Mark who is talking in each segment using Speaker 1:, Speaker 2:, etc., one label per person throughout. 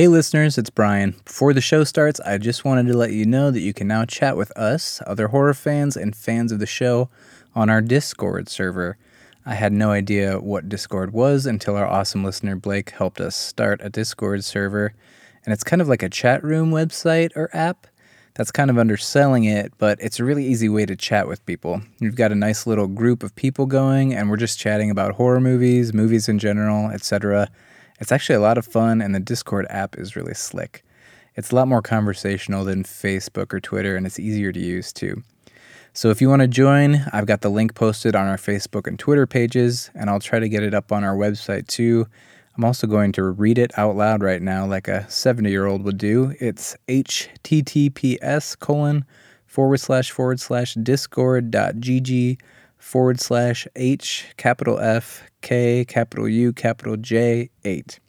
Speaker 1: Hey listeners, it's Brian. Before the show starts, I just wanted to let you know that you can now chat with us, other horror fans, and fans of the show on our Discord server. I had no idea what Discord was until our awesome listener Blake helped us start a Discord server. And it's kind of like a chat room website or app. That's kind of underselling it, but it's a really easy way to chat with people. You've got a nice little group of people going, and we're just chatting about horror movies, movies in general, etc. It's actually a lot of fun, and the Discord app is really slick. It's a lot more conversational than Facebook or Twitter, and it's easier to use too. So if you want to join, I've got the link posted on our Facebook and Twitter pages, and I'll try to get it up on our website too. I'm also going to read it out loud right now, like a 70 year old would do. It's https colon forward slash forward slash discord.gg forward slash h capital F K capital U capital J 8.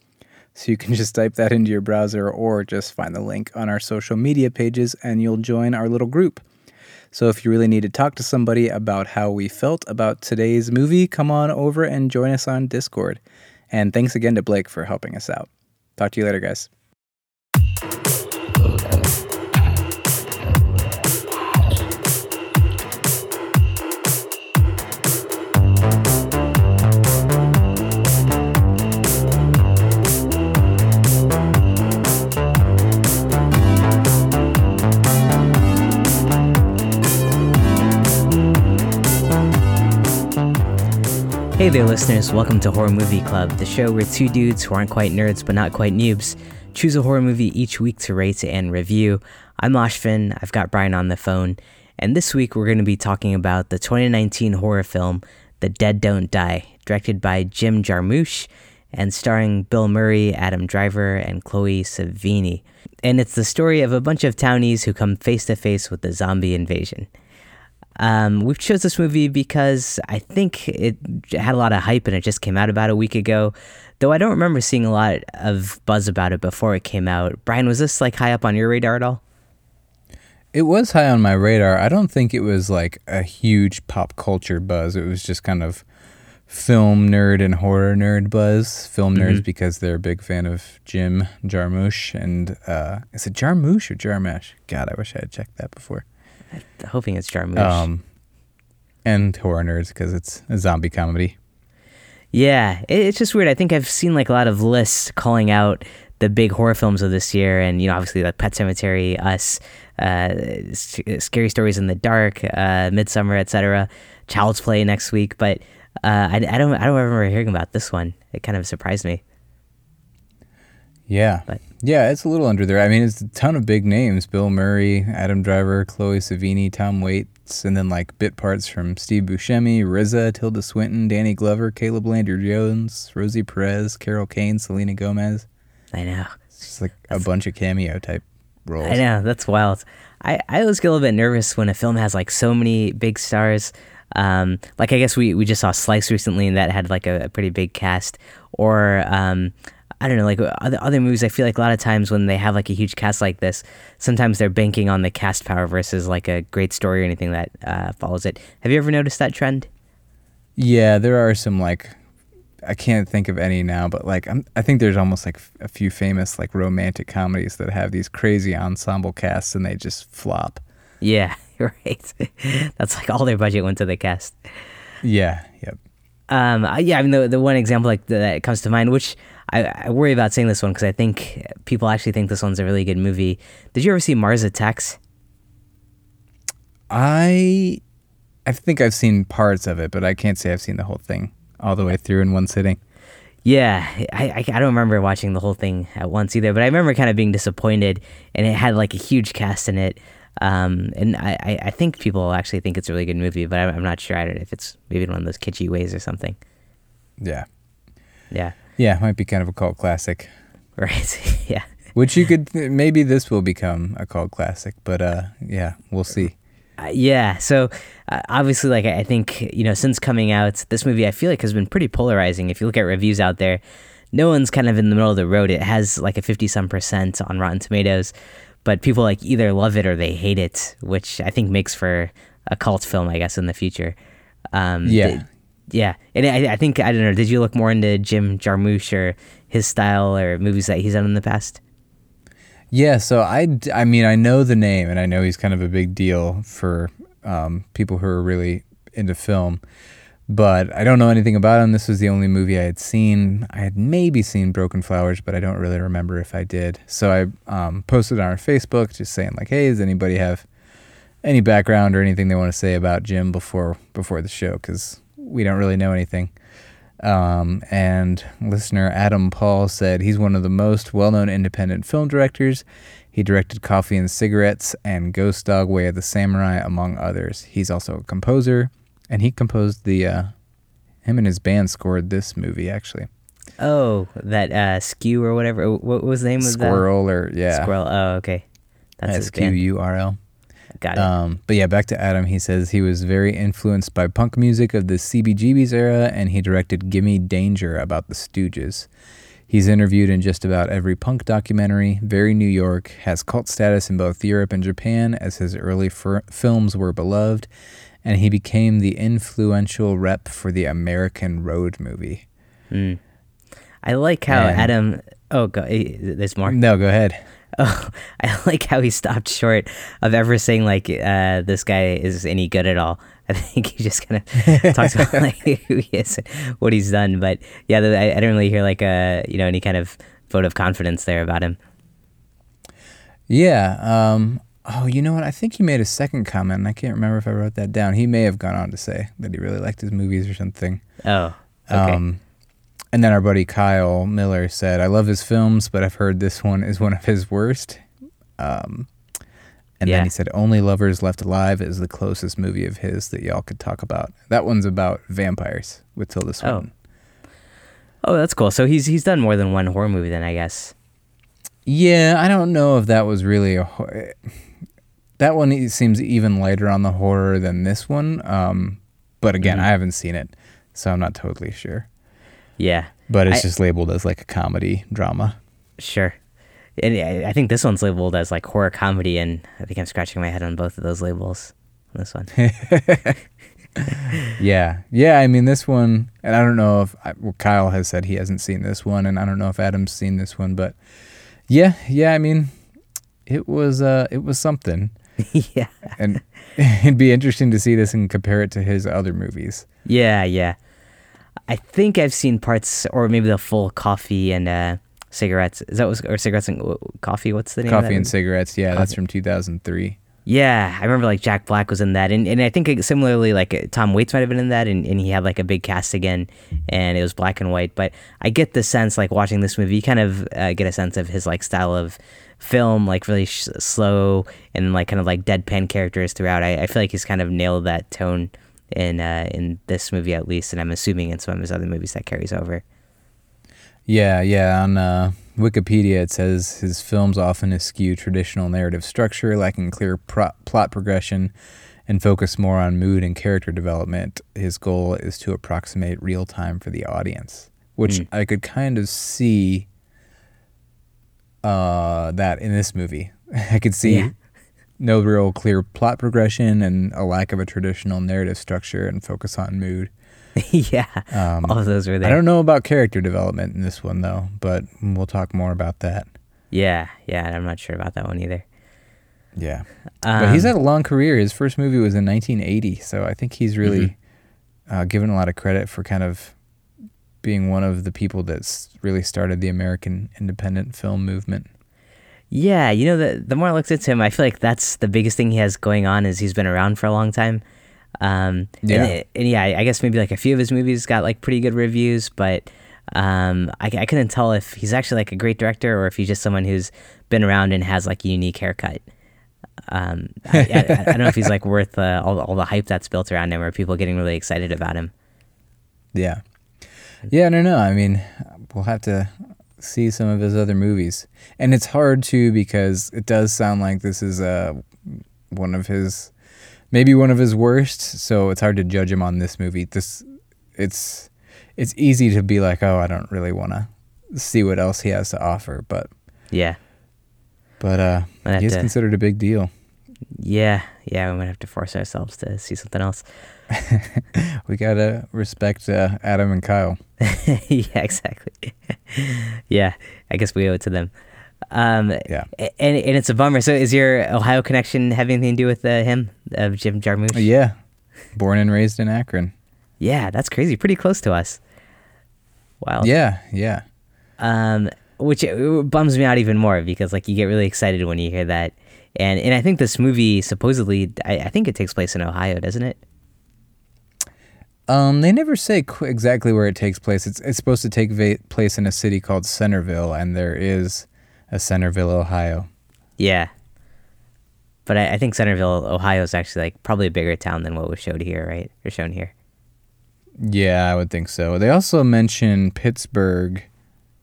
Speaker 1: So you can just type that into your browser or just find the link on our social media pages and you'll join our little group. So if you really need to talk to somebody about how we felt about today's movie, come on over and join us on Discord. And thanks again to Blake for helping us out. Talk to you later, guys.
Speaker 2: Hey there, listeners. Welcome to Horror Movie Club, the show where two dudes who aren't quite nerds but not quite noobs choose a horror movie each week to rate and review. I'm Ashvin. I've got Brian on the phone. And this week we're going to be talking about the 2019 horror film The Dead Don't Die, directed by Jim Jarmusch and starring Bill Murray, Adam Driver, and Chloe Sevigny. And it's the story of a bunch of townies who come face to face with the zombie invasion. Um, we chose this movie because I think it had a lot of hype and it just came out about a week ago. Though I don't remember seeing a lot of buzz about it before it came out. Brian, was this like high up on your radar at all?
Speaker 1: It was high on my radar. I don't think it was like a huge pop culture buzz. It was just kind of film nerd and horror nerd buzz. Film nerds mm-hmm. because they're a big fan of Jim Jarmusch and uh, is it Jarmusch or Jarmash? God, I wish I had checked that before.
Speaker 2: I'm hoping it's Jarmusch.
Speaker 1: Um, and horror nerds because it's a zombie comedy.
Speaker 2: Yeah, it's just weird. I think I've seen like a lot of lists calling out the big horror films of this year, and you know, obviously like Pet Sematary, Us, uh, Scary Stories in the Dark, uh, Midsommar, etc. Child's Play next week, but uh, I, I don't I don't remember hearing about this one. It kind of surprised me.
Speaker 1: Yeah. But yeah, it's a little under there. I mean, it's a ton of big names: Bill Murray, Adam Driver, Chloe Sevigny, Tom Waits, and then like bit parts from Steve Buscemi, RZA, Tilda Swinton, Danny Glover, Caleb Landry Jones, Rosie Perez, Carol Kane, Selena Gomez.
Speaker 2: I know.
Speaker 1: It's like that's, a bunch of cameo type roles.
Speaker 2: I know that's wild. I I always get a little bit nervous when a film has like so many big stars. Um, like I guess we we just saw Slice recently, and that had like a, a pretty big cast. Or um, I don't know, like other, other movies, I feel like a lot of times when they have like a huge cast like this, sometimes they're banking on the cast power versus like a great story or anything that uh, follows it. Have you ever noticed that trend?
Speaker 1: Yeah, there are some like I can't think of any now, but like I'm, I think there's almost like a few famous like romantic comedies that have these crazy ensemble casts and they just flop.
Speaker 2: Yeah, right. That's like all their budget went to the cast.
Speaker 1: Yeah. Yep.
Speaker 2: Um. Yeah. I mean, the the one example like that comes to mind, which I, I worry about saying this one because I think people actually think this one's a really good movie. Did you ever see Mars Attacks?
Speaker 1: I I think I've seen parts of it, but I can't say I've seen the whole thing all the way through in one sitting.
Speaker 2: Yeah, I, I, I don't remember watching the whole thing at once either, but I remember kind of being disappointed, and it had like a huge cast in it. Um, and I, I think people actually think it's a really good movie, but I'm, I'm not sure if it's maybe in one of those kitschy ways or something.
Speaker 1: Yeah.
Speaker 2: Yeah.
Speaker 1: Yeah, might be kind of a cult classic.
Speaker 2: Right. yeah.
Speaker 1: Which you could maybe this will become a cult classic, but uh, yeah, we'll see.
Speaker 2: Uh, yeah. So uh, obviously, like I think you know, since coming out, this movie I feel like has been pretty polarizing. If you look at reviews out there, no one's kind of in the middle of the road. It has like a fifty some percent on Rotten Tomatoes, but people like either love it or they hate it, which I think makes for a cult film, I guess, in the future.
Speaker 1: Um, yeah
Speaker 2: yeah, and I, I think I don't know. Did you look more into Jim Jarmusch or his style or movies that he's done in the past?
Speaker 1: Yeah, so I, I mean, I know the name and I know he's kind of a big deal for um, people who are really into film, but I don't know anything about him. This was the only movie I had seen. I had maybe seen Broken Flowers, but I don't really remember if I did. So I um, posted on our Facebook just saying like, "Hey, does anybody have any background or anything they want to say about Jim before before the show? Because we don't really know anything." Um, and listener Adam Paul said he's one of the most well known independent film directors. He directed Coffee and Cigarettes and Ghost Dog Way of the Samurai, among others. He's also a composer, and he composed the, uh, him and his band scored this movie, actually.
Speaker 2: Oh, that uh, Skew or whatever. What was the name of that?
Speaker 1: Squirrel, or yeah.
Speaker 2: Squirrel. Oh, okay. That's
Speaker 1: S Q. U R L.
Speaker 2: Got it.
Speaker 1: Um, but yeah, back to Adam. He says he was very influenced by punk music of the CBGB's era, and he directed Gimme Danger about the Stooges. He's interviewed in just about every punk documentary. Very New York has cult status in both Europe and Japan, as his early fir- films were beloved, and he became the influential rep for the American Road movie.
Speaker 2: Mm. I like how
Speaker 1: And-
Speaker 2: Adam. Oh, go, eh, there's more.
Speaker 1: No, go ahead.
Speaker 2: Oh, I like how he stopped short of ever saying like uh, this guy is any good at all. I think he just kind of talks about like who he is, what he's done. But yeah, I, I didn't really hear like a you know any kind of vote of confidence there about him.
Speaker 1: Yeah. Um, oh, you know what? I think he made a second comment, and I can't remember if I wrote that down. He may have gone on to say that he really liked his movies or something.
Speaker 2: Oh, okay.
Speaker 1: Um, and then our buddy Kyle Miller said, "I love his films, but I've heard this one is one of his worst." Um, and
Speaker 2: Yeah.
Speaker 1: then he said, "Only Lovers Left Alive is the closest movie of his that y'all could talk about. That one's about vampires with Tilda Swinton."
Speaker 2: oh, that's cool. So he's he's done more than one horror movie then, I guess.
Speaker 1: Yeah, I don't know if that was really a. ho- That one seems even lighter on the horror than this one. Um, but again,
Speaker 2: Mhm.
Speaker 1: I haven't seen it, so I'm not totally sure.
Speaker 2: Yeah,
Speaker 1: But it's
Speaker 2: I-
Speaker 1: just labeled as like a comedy drama.
Speaker 2: sure. And I I think this one's labeled as like horror comedy, and I think I'm scratching my head on both of those labels. on This one.
Speaker 1: Yeah, yeah. I mean, this one, and I don't know if I, well, Kyle has said he hasn't seen this one, and I don't know if Adam's seen this one, but yeah, yeah. I mean, it was uh, it was something,
Speaker 2: yeah.
Speaker 1: and it'd be interesting to see this and compare it to his other movies.
Speaker 2: Yeah, yeah. I think I've seen parts, or maybe the full coffee and uh, cigarettes. Is that what, or cigarettes and uh, coffee? What's the name? of
Speaker 1: Coffee and? Cigarettes. Yeah, that's from 2003.
Speaker 2: Yeah, I remember like Jack Black was in that, and, and I think uh, similarly like uh, Tom Waits might have been in that, and, and he had like a big cast again, and it was black and white. But I get the sense like watching this movie, you kind of uh, get a sense of his like style of film, like really sh- slow and like kind of like deadpan characters throughout. I, I feel like he's kind of nailed that tone in uh, in this movie at least, and I'm assuming in some of his other movies that carries over.
Speaker 1: Yeah, yeah. On uh, Wikipedia, it says his films often eschew traditional narrative structure, lacking clear pro- plot progression, and focus more on mood and character development. His goal is to approximate real time for the audience, which
Speaker 2: Hmm.
Speaker 1: I could kind of see uh, that in this movie. I could see
Speaker 2: Yeah.
Speaker 1: No real clear plot progression and a lack of a traditional narrative structure and focus on mood.
Speaker 2: yeah,
Speaker 1: Um,
Speaker 2: all of those were there.
Speaker 1: I don't know about character development in this one though, but we'll talk more about that.
Speaker 2: Yeah, yeah, I'm not sure about that one either.
Speaker 1: Yeah. but he's
Speaker 2: Um,
Speaker 1: had a long career. His first movie was in 1980, so I think he's really uh, given a lot of credit for kind of being one of the people that's really started the American independent film movement.
Speaker 2: Yeah, you know, the the more I looked into him, I feel like that's the biggest thing he has going on is he's been around for a long time. Um,
Speaker 1: Yeah.
Speaker 2: and, and yeah, I guess maybe like a few of his movies got like pretty good reviews, but um, I, I couldn't tell if he's actually like a great director or if he's just someone who's been around and has like a unique haircut. Um, I, I, I don't know if he's like worth uh, all all the hype that's built around him or people getting really excited about him.
Speaker 1: Yeah. Yeah, I don't know. I mean, we'll have to see some of his other movies. And it's hard too because it does sound like this is uh, one of his maybe one of his worst, so it's hard to judge him on this movie. This it's it's easy to be like, "Oh, I don't really want to see what else he has to offer," but
Speaker 2: Yeah,
Speaker 1: but uh
Speaker 2: Might have
Speaker 1: he is
Speaker 2: to-
Speaker 1: considered a big deal.
Speaker 2: yeah, yeah. We might have to force ourselves to see something else.
Speaker 1: We got to respect uh, Adam and Kyle.
Speaker 2: yeah, exactly. yeah, I guess we owe it to them. Um,
Speaker 1: Yeah.
Speaker 2: and and it's a bummer. So is your Ohio connection have anything to do with uh, him of Jim Jarmusch?
Speaker 1: Yeah. Born and raised in Akron.
Speaker 2: Yeah, that's crazy. Pretty close to us. Wow.
Speaker 1: Yeah, yeah.
Speaker 2: um, which uh, bums me out even more because like you get really excited when you hear that, and and I think this movie supposedly I, I think it takes place in Ohio, doesn't it?
Speaker 1: Um, they never say qu- exactly where it takes place. It's it's supposed to take va- place in a city called Centerville, and there is a Centerville, Ohio.
Speaker 2: Yeah. But I, I think Centerville, Ohio, is actually like probably a bigger town than what was showed here, right? Or shown here.
Speaker 1: Yeah, I would think so. They also mention Pittsburgh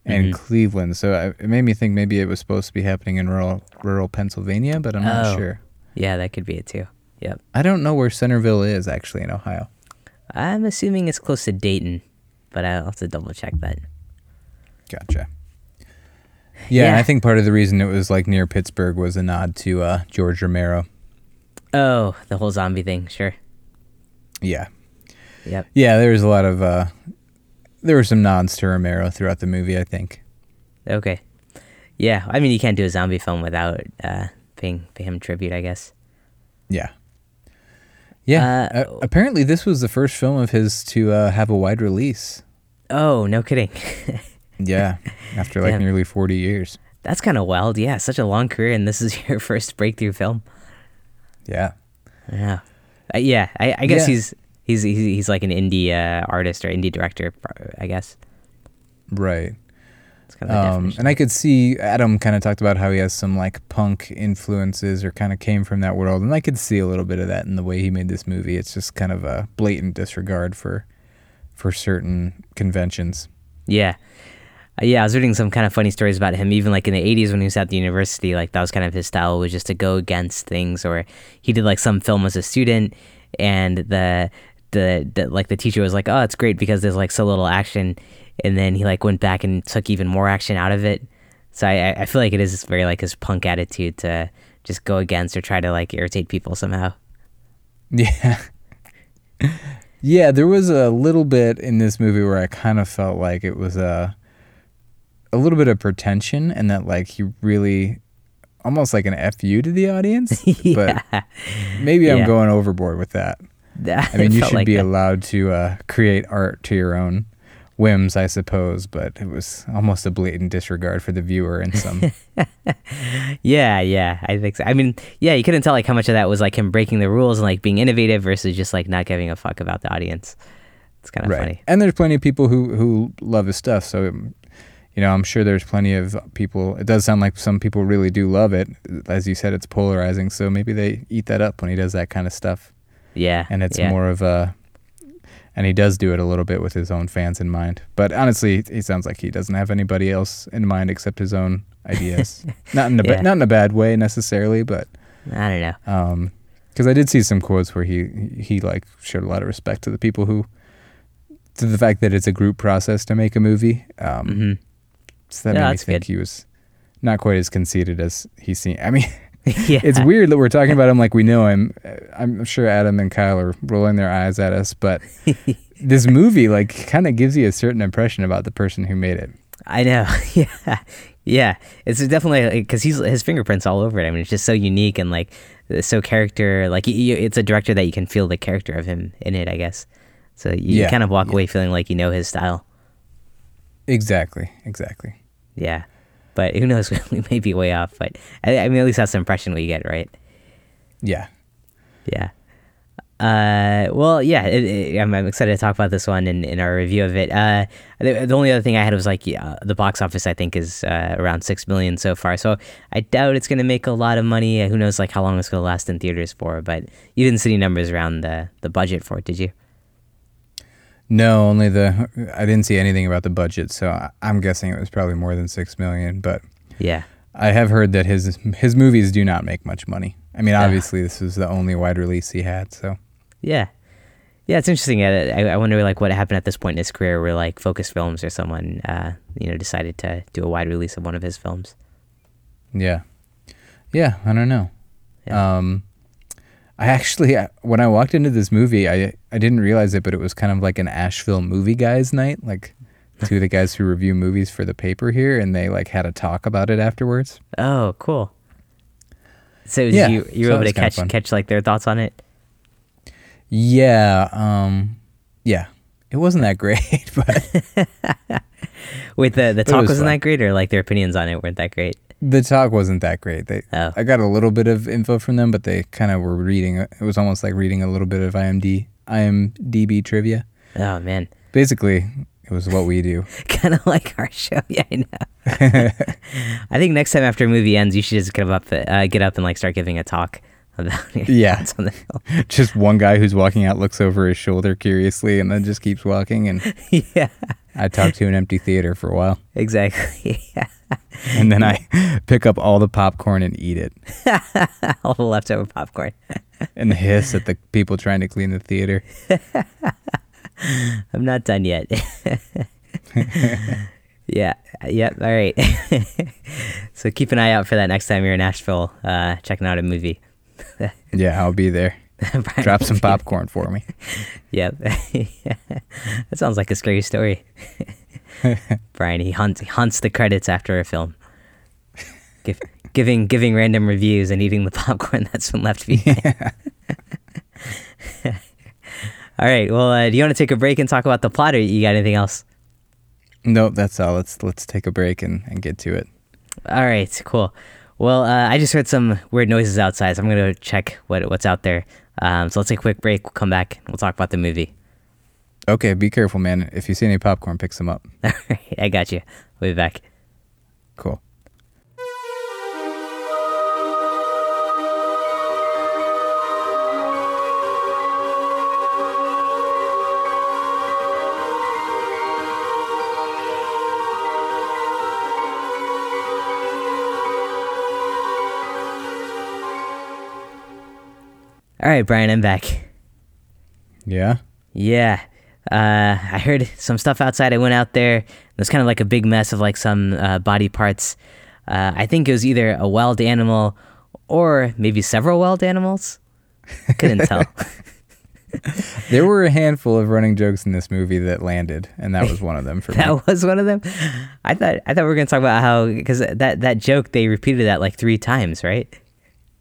Speaker 1: and
Speaker 2: Mhm.
Speaker 1: Cleveland, so I, it made me think maybe it was supposed to be happening in rural rural Pennsylvania, but I'm not
Speaker 2: Oh.
Speaker 1: sure.
Speaker 2: Yeah, that could be it too. Yep.
Speaker 1: I don't know where Centerville is actually in Ohio.
Speaker 2: I'm assuming it's close to Dayton, but I'll have to double check that.
Speaker 1: Gotcha. Yeah,
Speaker 2: Yeah.
Speaker 1: I think part of the reason it was like near Pittsburgh was a nod to uh, George Romero.
Speaker 2: Oh, the whole zombie thing, sure.
Speaker 1: Yeah,
Speaker 2: Yep.
Speaker 1: yeah. There was a lot of uh, there were some nods to Romero throughout the movie. I think.
Speaker 2: Okay. Yeah, I mean, you can't do a zombie film without uh, paying, pay him tribute, I guess.
Speaker 1: Yeah. Yeah.
Speaker 2: Uh,
Speaker 1: uh, apparently, this was the first film of his to uh, have a wide release.
Speaker 2: Oh, no kidding.
Speaker 1: Yeah, after like
Speaker 2: Damn.
Speaker 1: nearly forty years.
Speaker 2: That's kind of wild. Yeah, such a long career, and this is your first breakthrough film.
Speaker 1: Yeah.
Speaker 2: Yeah. Uh, yeah, I, I guess
Speaker 1: Yeah.
Speaker 2: he's, he's he's he's like an indie uh, artist or indie director, I guess.
Speaker 1: Right.
Speaker 2: It's kind of
Speaker 1: Um,
Speaker 2: definition.
Speaker 1: and I could see Adam kind of talked about how he has some like punk influences or kind of came from that world, and I could see a little bit of that in the way he made this movie. It's just kind of a blatant disregard for for certain conventions.
Speaker 2: Yeah. Uh, yeah, I was reading some kind of funny stories about him. Even like in the '80s when he was at the university, like that was kind of his style was just to go against things. Or he did like some film as a student, and the the, the like the teacher was like, "Oh, it's great because there's like so little action," and then he like went back and took even more action out of it. So I I- feel like it is very like his punk attitude to just go against or try to like irritate people somehow.
Speaker 1: Yeah. yeah, there was a little bit in this movie where I kind of felt like it was a a little bit of pretension and that like he really almost like an FU to the audience.
Speaker 2: yeah,
Speaker 1: But maybe I'm
Speaker 2: Yeah.
Speaker 1: going overboard with that. I mean, you should be allowed to uh, create art to your own whims, I suppose, but it was almost a blatant disregard for the viewer in some.
Speaker 2: Yeah, yeah, I think so. I mean, yeah, you couldn't tell like how much of that was like him breaking the rules and like being innovative versus just like not giving a fuck about the audience. It's kind of
Speaker 1: right.
Speaker 2: funny.
Speaker 1: And there's plenty of people who who love his stuff, so um, you know, I'm sure there's plenty of people. It does sound like some people really do love it. As you said, it's polarizing, so maybe they eat that up when he does that kind of stuff.
Speaker 2: Yeah,
Speaker 1: And it's
Speaker 2: yeah.
Speaker 1: more of a and he does do it a little bit with his own fans in mind. But honestly, he sounds like he doesn't have anybody else in mind except his own ideas. not in a
Speaker 2: Yeah.
Speaker 1: ba- not in a bad way necessarily, but
Speaker 2: I don't know.
Speaker 1: um because I did see some quotes where he he like showed a lot of respect to the people who to the fact that it's a group process to make a movie. Um,
Speaker 2: hmm
Speaker 1: So that
Speaker 2: Yeah,
Speaker 1: made me think
Speaker 2: good.
Speaker 1: he was not quite as conceited as he seemed. I mean,
Speaker 2: yeah,
Speaker 1: it's weird that we're talking about him like we know him. Uh, I'm sure Adam and Kyle are rolling their eyes at us, but this movie like kind of gives you a certain impression about the person who made it.
Speaker 2: I know. yeah, yeah. It's definitely because he's his fingerprints all over it. I mean, it's just so unique and like so character. Like y- y- it's a director that you can feel the character of him in it. I guess. So you
Speaker 1: Yeah,
Speaker 2: kind of walk
Speaker 1: yeah.
Speaker 2: away feeling like you know his style.
Speaker 1: Exactly, exactly.
Speaker 2: Yeah, but who knows? we may be way off. But I, I mean, at least that's the impression we get, right?
Speaker 1: Yeah.
Speaker 2: Yeah. Uh, well, yeah, it, it, I'm, I'm excited to talk about this one in, in our review of it. Uh, the, the only other thing I had was like, yeah, the box office I think is uh, around six million so far. So I doubt it's gonna make a lot of money. Uh, who knows like how long it's gonna last in theaters for? But you didn't see any numbers around the the budget for it, did you?
Speaker 1: No, only the I didn't see anything about the budget, so I- I'm guessing it was probably more than six million. But
Speaker 2: Yeah.
Speaker 1: I have heard that his his movies do not make much money. I mean,
Speaker 2: Yeah.
Speaker 1: obviously, this was the only wide release he had, so
Speaker 2: Yeah. Yeah, it's interesting. I, I I wonder like what happened at this point in his career where like Focus Films or someone uh, you know decided to do a wide release of one of his films.
Speaker 1: yeah, yeah. I don't know.
Speaker 2: Yeah.
Speaker 1: Um, I actually, when I walked into this movie, I I didn't realize it, but it was kind of like an Asheville movie guys night. Like two of the guys who review movies for the paper here, and they like had a talk about it afterwards.
Speaker 2: Oh, cool. So
Speaker 1: Yeah,
Speaker 2: you you were
Speaker 1: that
Speaker 2: able to catch catch like their thoughts on it?
Speaker 1: Yeah, um, yeah, it wasn't that great, but
Speaker 2: Wait, the the talk
Speaker 1: was
Speaker 2: wasn't
Speaker 1: fun.
Speaker 2: that great, or like their opinions on it weren't that great?
Speaker 1: The talk wasn't that great. They,
Speaker 2: Oh.
Speaker 1: I got a little bit of info from them, but they kind of were reading. It was almost like reading a little bit of IMD, IMDb trivia.
Speaker 2: Oh man,
Speaker 1: Basically, it was what we do.
Speaker 2: kind of like our show. Yeah, I know. I think next time after a movie ends, you should just get up, uh, get up and like start giving a talk about your
Speaker 1: Yeah.
Speaker 2: on the film.
Speaker 1: Just one guy who's walking out looks over his shoulder curiously, and then just keeps walking. And
Speaker 2: yeah,
Speaker 1: I talk to an empty theater for a while,
Speaker 2: exactly. Yeah.
Speaker 1: and then I pick up all the popcorn and eat it,
Speaker 2: All the leftover popcorn.
Speaker 1: and hiss at the people trying to clean the theater.
Speaker 2: I'm not done yet. yeah. Yep. All right. so keep an eye out for that next time you're in Asheville, uh, checking out a movie.
Speaker 1: Yeah, I'll be there. Drop some popcorn for me.
Speaker 2: Yep. that sounds like a scary story. Brian, he hunts, he hunts the credits after a film. Give, giving giving random reviews and eating the popcorn that's been left behind. All right. Well, uh, do you want to take a break and talk about the plot, or you got anything else?
Speaker 1: Nope, that's all. Let's let's take a break and, and get to it.
Speaker 2: All right, cool. Well, uh, I just heard some weird noises outside, so I'm gonna go check what what's out there. Um, so let's take a quick break. We'll come back. We'll talk about the movie.
Speaker 1: Okay, be careful, man. If you see any popcorn, pick some up.
Speaker 2: All right, I got you. We'll be back.
Speaker 1: Cool.
Speaker 2: All right, Brian, I'm back.
Speaker 1: Yeah.
Speaker 2: Yeah. Uh, I heard some stuff outside. I went out there. It was kind of like a big mess of like some uh, body parts. Uh, I think it was either a wild animal or maybe several wild animals. Couldn't tell.
Speaker 1: There were a handful of running jokes in this movie that landed, and that was one of them for me.
Speaker 2: that was one of them. I thought I thought we were gonna talk about how because that that joke they repeated that like three times, right?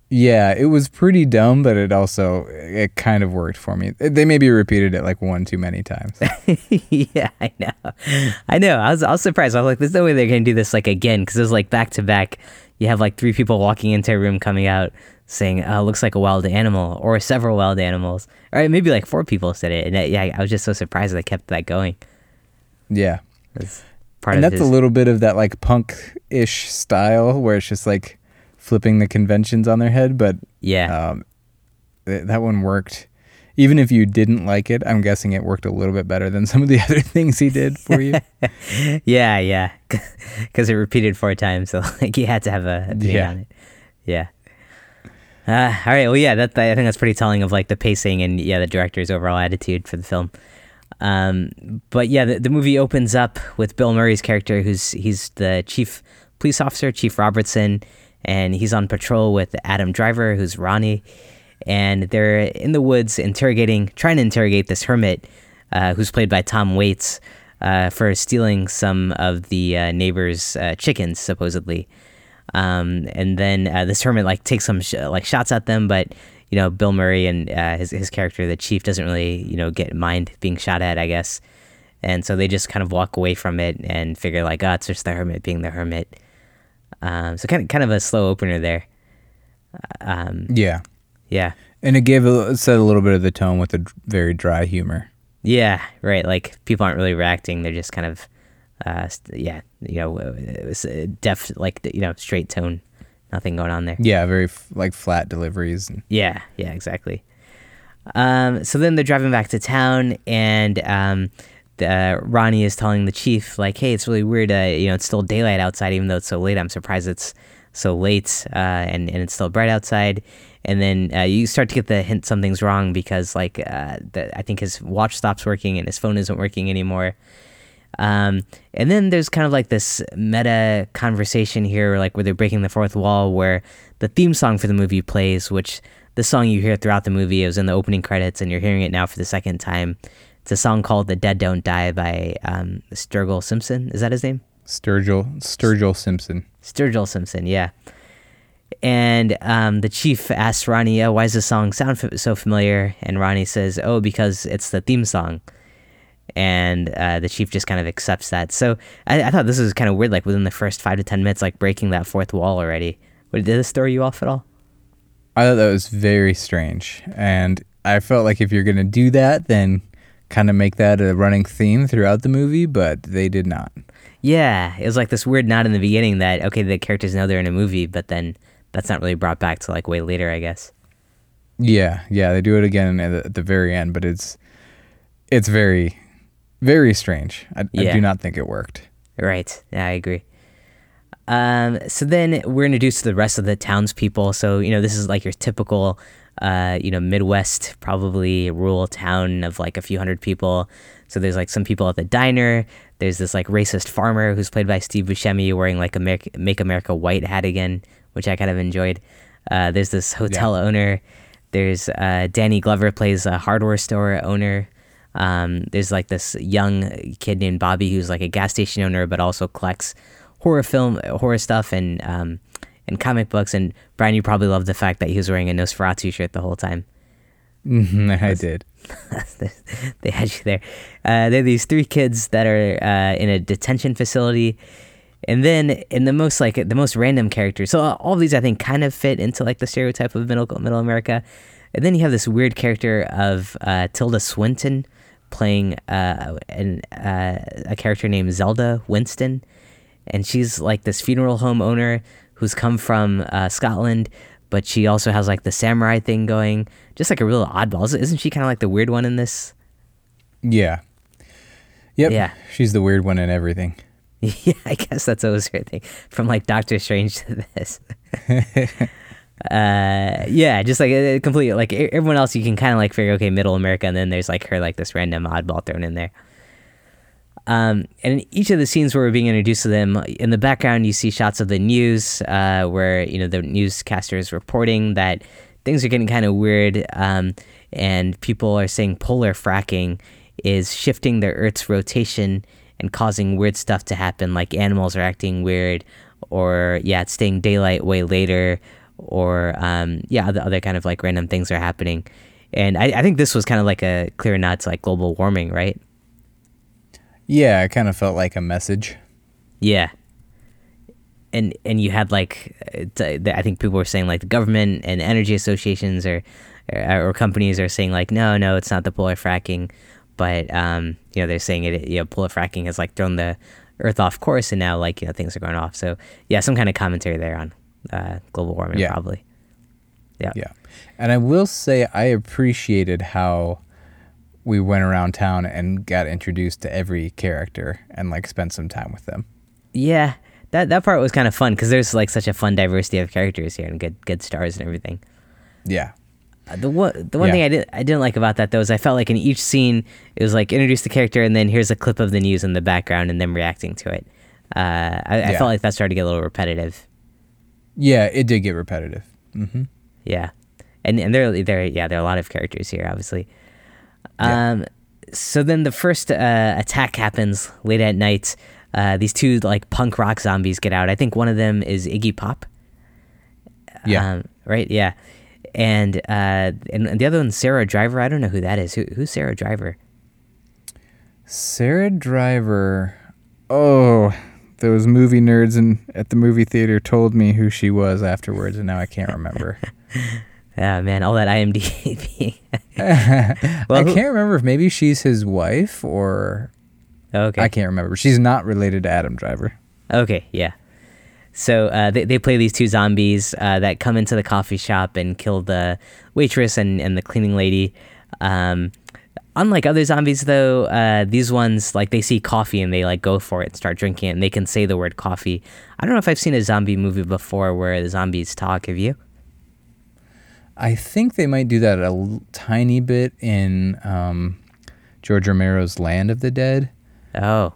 Speaker 1: Yeah, it was pretty dumb, but it also it kind of worked for me. They maybe repeated it like one too many times.
Speaker 2: yeah, I know. I know. I was, I was surprised. I was like, there's no way they're going to do this like again because it was like back to back. You have like three people walking into a room coming out saying, oh, looks like a wild animal or several wild animals. Or maybe like four people said it. And yeah, I was just so surprised that they kept that going.
Speaker 1: Yeah.
Speaker 2: It's part
Speaker 1: and that's
Speaker 2: his,
Speaker 1: a little bit of that like punk-ish style where it's just like flipping the conventions on their head, but
Speaker 2: yeah.
Speaker 1: um, th- that one worked. Even if you didn't like it, I'm guessing it worked a little bit better than some of the other things he did for you.
Speaker 2: yeah, yeah. Because it repeated four times. So like you had to have a opinion
Speaker 1: Yeah.
Speaker 2: on it. Yeah. Uh, all right. Well, yeah, that, I think that's pretty telling of like the pacing and yeah, the director's overall attitude for the film. Um, but yeah, the, the movie opens up with Bill Murray's character, who's he's the chief police officer, Chief Robertson, and he's on patrol with Adam Driver, who's Ronnie, and they're in the woods interrogating, trying to interrogate this hermit, uh, who's played by Tom Waits, uh, for stealing some of the uh, neighbors' uh, chickens, supposedly. Um, and then uh, this hermit like takes some sh- like shots at them, but you know Bill Murray and uh, his his character, the chief, doesn't really you know get mind being shot at, I guess. And so they just kind of walk away from it and figure like, oh, it's just the hermit being the hermit. Um, so kind of kind of a slow opener there. Um,
Speaker 1: yeah.
Speaker 2: yeah,
Speaker 1: And it gave a, it set a little bit of the tone with a very dry humor.
Speaker 2: yeah, right. Like people aren't really reacting; they're just kind of, uh, st- yeah, you know, it was a deaf, like you know, straight tone, nothing going on there.
Speaker 1: Yeah, very f- like flat deliveries. And,
Speaker 2: Yeah, yeah, exactly. Um, so then they're driving back to town, and um, uh, Ronnie is telling the chief, like, "Hey, it's really weird. Uh, you know, it's still daylight outside, even though it's so late. I'm surprised it's so late, uh, and and it's still bright outside." And then uh, you start to get the hint something's wrong because, like, uh, the, I think his watch stops working and his phone isn't working anymore. Um, and then there's kind of like this meta conversation here, like where they're breaking the fourth wall, where the theme song for the movie plays, which the song you hear throughout the movie was in the opening credits, and you're hearing it now for the second time. It's a song called "The Dead Don't Die" by um, Sturgill Simpson. Is that his name?
Speaker 1: Sturgill Sturgill Simpson.
Speaker 2: Sturgill Simpson, yeah. And um, the chief asks Ronnie, oh, "Why does this song sound f- so familiar?" And Ronnie says, "Oh, because it's the theme song." And uh, the chief just kind of accepts that. So I, I thought this was kind of weird, like within the first five to ten minutes, like breaking that fourth wall already. Did this throw you off at all?
Speaker 1: I thought that was very strange, and I felt like if you're gonna do that, then kind of make that a running theme throughout the movie, but they did not.
Speaker 2: Yeah, it was like this weird nod in the beginning that okay, the characters know they're in a movie, but then that's not really brought back to like way later, I guess.
Speaker 1: Yeah, yeah, they do it again at the, very end, but it's it's very very strange. I,
Speaker 2: Yeah.
Speaker 1: I do not think it worked.
Speaker 2: Right. Yeah, I agree. Um, so then we're introduced to the rest of the townspeople. So, you know, this is like your typical, uh, you know, Midwest, probably rural town of like a few hundred people. So there's like some people at the diner. There's this like racist farmer who's played by Steve Buscemi wearing like a Make, Make America White hat again, which I kind of enjoyed. Uh, there's this hotel owner. There's uh, Danny Glover plays a hardware store owner. Um, there's like this young kid named Bobby who's like a gas station owner, but also collects horror film, horror stuff, and um, and comic books. And Brian, you probably love the fact that he was wearing a Nosferatu shirt the whole time.
Speaker 1: Mhm, I did.
Speaker 2: they had you there. Uh, there are these three kids that are uh, in a detention facility, and then in the most like the most random characters. So all of these I think kind of fit into like the stereotype of middle middle America. And then you have this weird character of uh, Tilda Swinton playing uh, an, uh, a character named Zelda Winston, and she's like this funeral home owner who's come from uh, Scotland, but she also has like the samurai thing going, just like a real oddball. Isn't- she kind of like the weird one in this?
Speaker 1: Yeah. Yep.
Speaker 2: Yeah.
Speaker 1: She's the weird one in everything.
Speaker 2: yeah, I guess that's always her thing. From like Doctor Strange to this. uh, yeah, just like uh, complete like everyone else, you can kind of like figure okay, middle America, and then there's like her like this random oddball thrown in there. Um, and in each of the scenes where we're being introduced to them, in the background you see shots of the news, uh, where you know the newscaster is reporting that things are getting kind of weird, um, and people are saying polar fracking is shifting the Earth's rotation and causing weird stuff to happen, like animals are acting weird, or yeah, it's staying daylight way later, or um, yeah, other, other kind of like random things are happening. And I, I think this was kind of like a clear nod to like global warming, right?
Speaker 1: Yeah, it kind of felt like a message.
Speaker 2: Yeah. And and you had like uh, I think people were saying like the government and energy associations or or, or companies are saying like no no it's not the polar fracking, but um you know they're saying it you know polar fracking has like thrown the Earth off course and now like you know things are going off. So yeah, some kind of commentary there on uh, global warming
Speaker 1: Yeah.
Speaker 2: probably. Yeah.
Speaker 1: Yeah. And I will say I appreciated how we went around town and got introduced to every character and like spent some time with them.
Speaker 2: Yeah. That that part was kind of fun because there's like such a fun diversity of characters here and good good stars and everything.
Speaker 1: Yeah.
Speaker 2: Uh, The one, the one
Speaker 1: Yeah.
Speaker 2: thing I didn't, I didn't like about that though is I felt like in each scene it was like introduce the character and then here's a clip of the news in the background and them reacting to it. Uh, I, I felt like that started to get a little repetitive.
Speaker 1: Yeah, it did get repetitive. Mm-hmm.
Speaker 2: Yeah, and and there there yeah there are a lot of characters here obviously.
Speaker 1: Yeah.
Speaker 2: Um, so then the first uh, attack happens late at night. Uh, these two like punk rock zombies get out. I think one of them is Iggy Pop.
Speaker 1: Yeah.
Speaker 2: Um, right. Yeah. And uh, and the other one's Sarah Driver. I don't know who that is. Who who's Sarah Driver?
Speaker 1: Sarah Driver. Oh, those movie nerds in at the movie theater told me who she was afterwards, and now I can't remember.
Speaker 2: Ah man, all that IMDb.
Speaker 1: I
Speaker 2: Well, who-
Speaker 1: can't remember if maybe she's his wife or
Speaker 2: okay.
Speaker 1: I can't remember. She's not related to Adam Driver.
Speaker 2: Okay, yeah. So uh, they, they play these two zombies uh, that come into the coffee shop and kill the waitress and, and the cleaning lady. Um, unlike other zombies, though, uh, these ones like they see coffee and they like go for it and start drinking it and they can say the word coffee. I don't know if I've seen a zombie movie before where the zombies talk. Have you?
Speaker 1: I think they might do that a l- tiny bit in um, George Romero's Land of the Dead.
Speaker 2: Oh,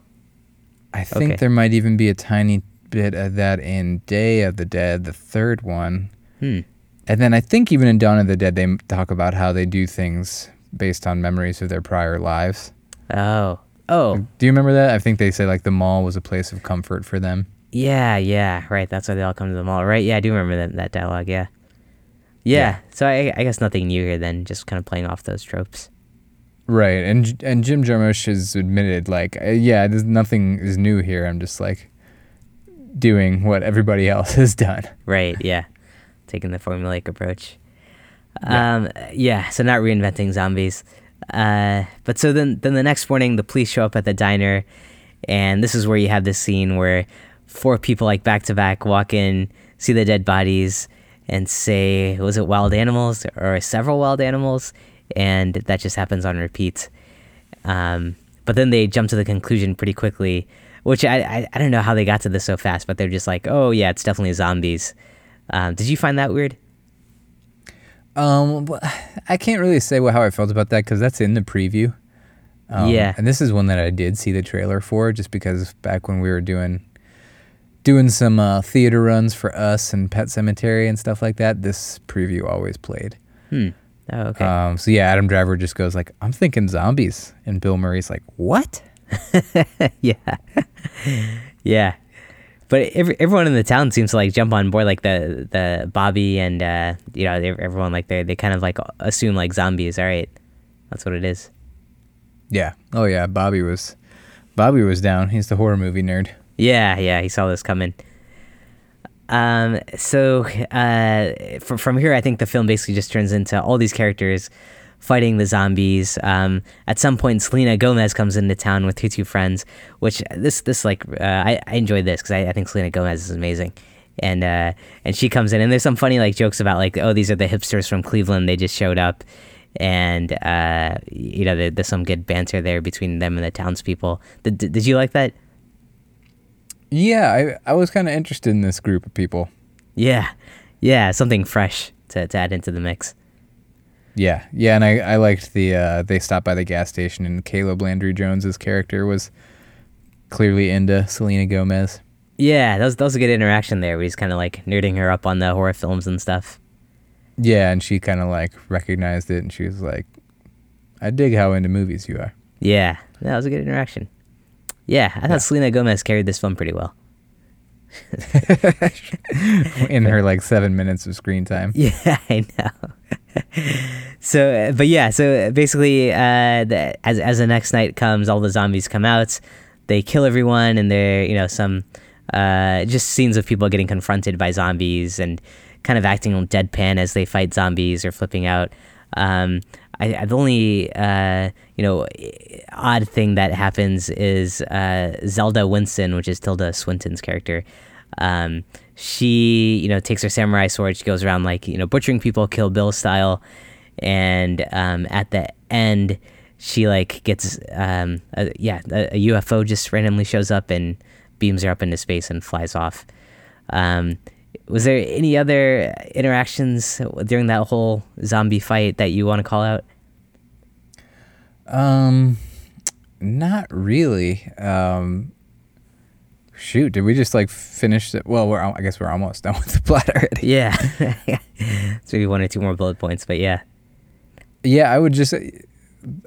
Speaker 1: I think
Speaker 2: Okay.
Speaker 1: there might even be a tiny bit of that in Day of the Dead, the third one.
Speaker 2: hmm.
Speaker 1: And then I think even in Dawn of the Dead, they talk about how they do things based on memories of their prior lives.
Speaker 2: Oh. Oh.
Speaker 1: Do you remember that? I think they say like the mall was a place of comfort for them.
Speaker 2: Yeah, yeah, right. That's why they all come to the mall, right? Yeah, I do remember that, that dialogue. Yeah. Yeah.
Speaker 1: Yeah.
Speaker 2: So I, I guess nothing new here then, just kind of playing off those tropes.
Speaker 1: Right, and and Jim Jarmusch has admitted like, uh, yeah, there's nothing is new here. I'm just like doing what everybody else has done.
Speaker 2: Right. Yeah. Taking the formulaic approach.
Speaker 1: Yeah.
Speaker 2: Um. Yeah. So not reinventing zombies. Uh. But so then, then the next morning, the police show up at the diner, and this is where you have this scene where four people like back to back walk in, see the dead bodies, and say, "Was it wild animals or several wild animals?" And that just happens on repeat. Um. But then they jump to the conclusion pretty quickly, which I, I I don't know how they got to this so fast, but they're just like, "Oh yeah, it's definitely zombies." Um, did you find that weird?
Speaker 1: Um, I can't really say what, how I felt about that because that's in the preview. Um,
Speaker 2: Yeah.
Speaker 1: and this is one that I did see the trailer for, just because back when we were doing doing some uh, theater runs for us and Pet Sematary and stuff like that, this preview always played.
Speaker 2: Hmm. Oh, okay.
Speaker 1: Um, so yeah, Adam Driver just goes like, "I'm thinking zombies," and Bill Murray's like, "What?"
Speaker 2: yeah. yeah. But every, everyone in the town seems to like jump on board, like the the Bobby and uh, you know everyone like they they kind of like assume like zombies. All right, that's what it is.
Speaker 1: Yeah. Oh yeah, Bobby was Bobby was down. He's the horror movie nerd.
Speaker 2: Yeah, yeah, he saw this coming. Um, so uh, from from here, I think the film basically just turns into all these characters fighting the zombies. Um, at some point, Selena Gomez comes into town with her two friends, which this this like uh, I I enjoyed this because I, I think Selena Gomez is amazing. And uh, and she comes in, and there's some funny like jokes about like, oh, these are the hipsters from Cleveland. They just showed up, and uh, you know, there, there's some good banter there between them and the townspeople. Did, did you like that?
Speaker 1: Yeah, I I was kind of interested in this group of people.
Speaker 2: Yeah, yeah, something fresh to, to add into the mix.
Speaker 1: Yeah, yeah, and I, I liked the uh, they stopped by the gas station and Caleb Landry Jones's character was clearly into Selena Gomez.
Speaker 2: Yeah, that was that was a good interaction there. Where he's kind of like nerding her up on the horror films and stuff.
Speaker 1: Yeah, and she kind of like recognized it and she was like, "I dig how into movies you are."
Speaker 2: Yeah, that was a good interaction. Yeah, I thought Selena Gomez carried this film pretty well.
Speaker 1: in her like seven minutes of screen time.
Speaker 2: Yeah, I know. so, uh, but yeah, so basically, uh, the, as as the next night comes, all the zombies come out. They kill everyone, and they're you know some uh, just scenes of people getting confronted by zombies and kind of acting on deadpan as they fight zombies or flipping out. Um, I, the only uh, you know odd thing that happens is uh, Zelda Winston, which is Tilda Swinton's character. Um, she you know takes her samurai sword. She goes around like you know butchering people, Kill Bill style, and um, at the end she like gets um, a, yeah a, a UFO just randomly shows up and beams her up into space and flies off. Um, was there any other interactions during that whole zombie fight that you want to call out?
Speaker 1: Um, not really. Um, shoot, did we just like finish it? Well, we're I guess we're almost done with the plot already.
Speaker 2: Yeah, so maybe one or two more bullet points, but yeah,
Speaker 1: Yeah, I would just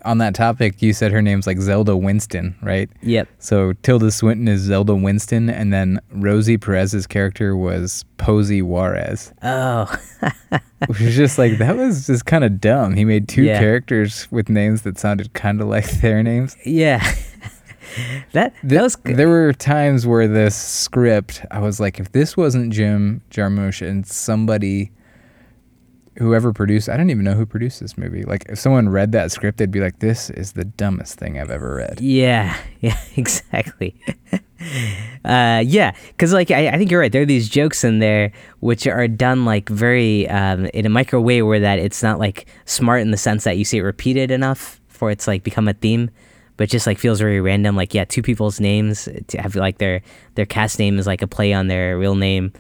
Speaker 1: on that topic. You said her name's like Zelda Winston, right?
Speaker 2: yep,
Speaker 1: So Tilda Swinton is Zelda Winston, and then Rosie Perez's character was Posey Juarez,
Speaker 2: oh,
Speaker 1: which was just like that was just kind of dumb. He made two
Speaker 2: Yeah.
Speaker 1: characters with names that sounded kind of like their names.
Speaker 2: yeah. that
Speaker 1: Th-
Speaker 2: that was
Speaker 1: there were times where this script, I was like, if this wasn't Jim Jarmusch and somebody, whoever produced, I don't even know who produced this movie. Like, if someone read that script, they'd be like, this is the dumbest thing I've ever read.
Speaker 2: Yeah, yeah, exactly. uh, yeah, because like I, I think you're right. There are these jokes in there which are done like very um, in a micro way, where that it's not like smart in the sense that you see it repeated enough for it's like become a theme, but just like feels very random. Like yeah, two people's names to have like their their cast name is like a play on their real name.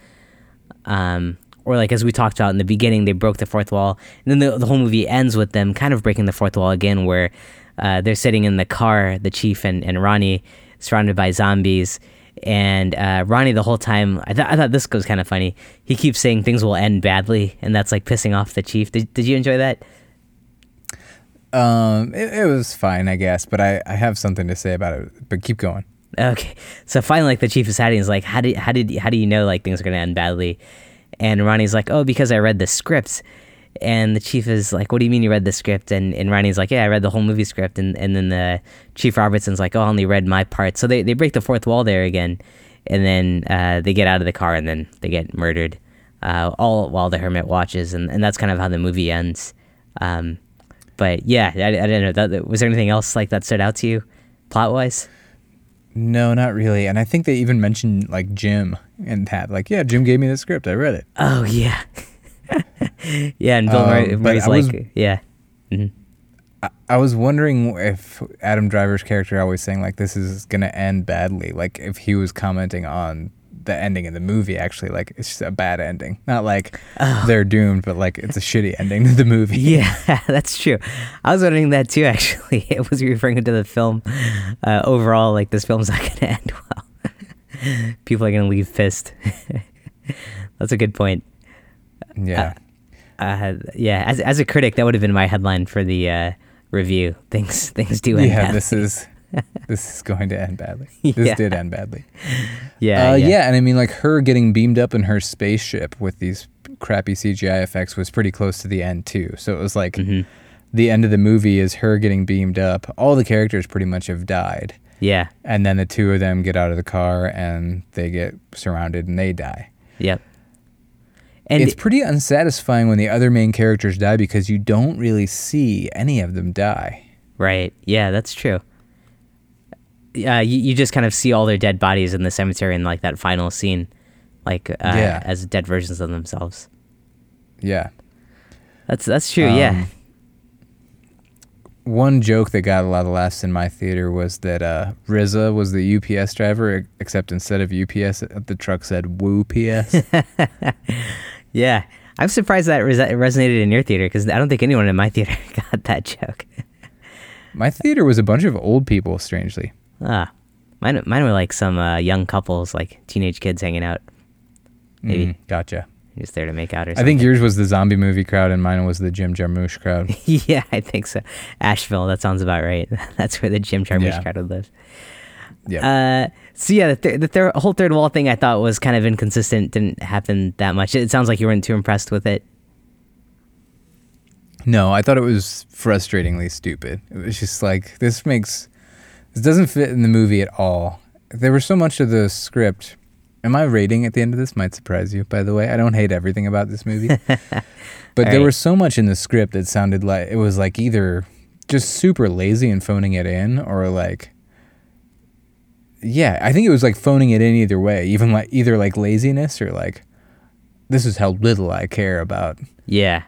Speaker 2: Um, or like as we talked about in the beginning, they broke the fourth wall, and then the, the whole movie ends with them kind of breaking the fourth wall again, where uh, they're sitting in the car, the chief and, and Ronnie, surrounded by zombies, and uh, Ronnie the whole time. I, th- I thought this was kind of funny. He keeps saying things will end badly, and that's like pissing off the chief. Did, did you enjoy that?
Speaker 1: Um, it, it was fine, I guess, but I, I have something to say about it. But keep going.
Speaker 2: Okay, so finally, like the chief is Saturday is like, how did how did how do you know like things are gonna end badly? And Ronnie's like, oh, because I read the script. And the chief is like, what do you mean you read the script? And and Ronnie's like, yeah, I read the whole movie script. And and then the chief Robertson's like, oh, I only read my part. So they they break the fourth wall there again, and then uh, they get out of the car and then they get murdered, uh, all while the hermit watches. And and that's kind of how the movie ends. Um, but yeah, I, I don't know. That, was there anything else like that stood out to you, plot wise?
Speaker 1: No, not really. And I think they even mentioned like Jim and that. Like, yeah, Jim gave me the script. I read it.
Speaker 2: Oh yeah, yeah. And Bill
Speaker 1: Um,
Speaker 2: Murray, Murray's
Speaker 1: I was-
Speaker 2: like, yeah, hmm
Speaker 1: I, I was wondering if Adam Driver's character always saying like this is gonna end badly. Like if he was commenting on the ending of the movie, actually, like it's just a bad ending. Not like they're doomed, but like it's a shitty ending to the movie.
Speaker 2: yeah. That's true. I was wondering that too. Actually, it was referring to the film uh, overall. Like this film's not to end well. People are going to leave pissed. That's a good point.
Speaker 1: Yeah.
Speaker 2: Uh, yeah, as as a critic, that would have been my headline for the uh, review. Things things do end
Speaker 1: yeah,
Speaker 2: badly.
Speaker 1: this is this is going to end badly. This
Speaker 2: Yeah.
Speaker 1: did end badly.
Speaker 2: yeah,
Speaker 1: uh,
Speaker 2: yeah,
Speaker 1: yeah. and I mean, like her getting beamed up in her spaceship with these crappy CGI effects was pretty close to the end too. So it was like
Speaker 2: Mm-hmm.
Speaker 1: the end of the movie is her getting beamed up. All the characters pretty much have died,
Speaker 2: yeah,
Speaker 1: and then the two of them get out of the car and they get surrounded and they die.
Speaker 2: yep. And
Speaker 1: it's pretty unsatisfying when the other main characters die because you don't really see any of them die.
Speaker 2: Right. Yeah, that's true. Uh, you, you just kind of see all their dead bodies in the cemetery in like that final scene, like uh,
Speaker 1: Yeah.
Speaker 2: as dead versions of themselves.
Speaker 1: Yeah.
Speaker 2: That's that's true. yeah.
Speaker 1: Um, One joke that got a lot of laughs in my theater was that uh, RZA was the UPS driver, except instead of UPS, the truck said Woo PS.
Speaker 2: Yeah. I'm surprised that res- resonated in your theater because I don't think anyone in my theater got that joke.
Speaker 1: my theater was a bunch of old people, strangely.
Speaker 2: Ah, mine mine were like some uh, young couples, like teenage kids hanging out, Maybe.
Speaker 1: Mm, gotcha.
Speaker 2: just there to make out or something.
Speaker 1: I think yours was the zombie movie crowd, and mine was the Jim Jarmusch crowd.
Speaker 2: yeah, I think so. Asheville, that sounds about right. That's where the Jim Jarmusch
Speaker 1: Yeah.
Speaker 2: crowd would live.
Speaker 1: yeah.
Speaker 2: Uh, so yeah, the, th- the thir- whole third wall thing I thought was kind of inconsistent. Didn't happen that much. It sounds like you weren't too impressed with it.
Speaker 1: No, I thought it was frustratingly stupid. It was just like this makes this doesn't fit in the movie at all. There was so much of the script. And my rating at the end of this might surprise you, by the way. I don't hate everything about this movie. but there
Speaker 2: right.
Speaker 1: was so much in the script that sounded like it was like either just super lazy and phoning it in or like yeah, I think it was like phoning it in either way, even like either like laziness or like this is how little I care about
Speaker 2: Yeah,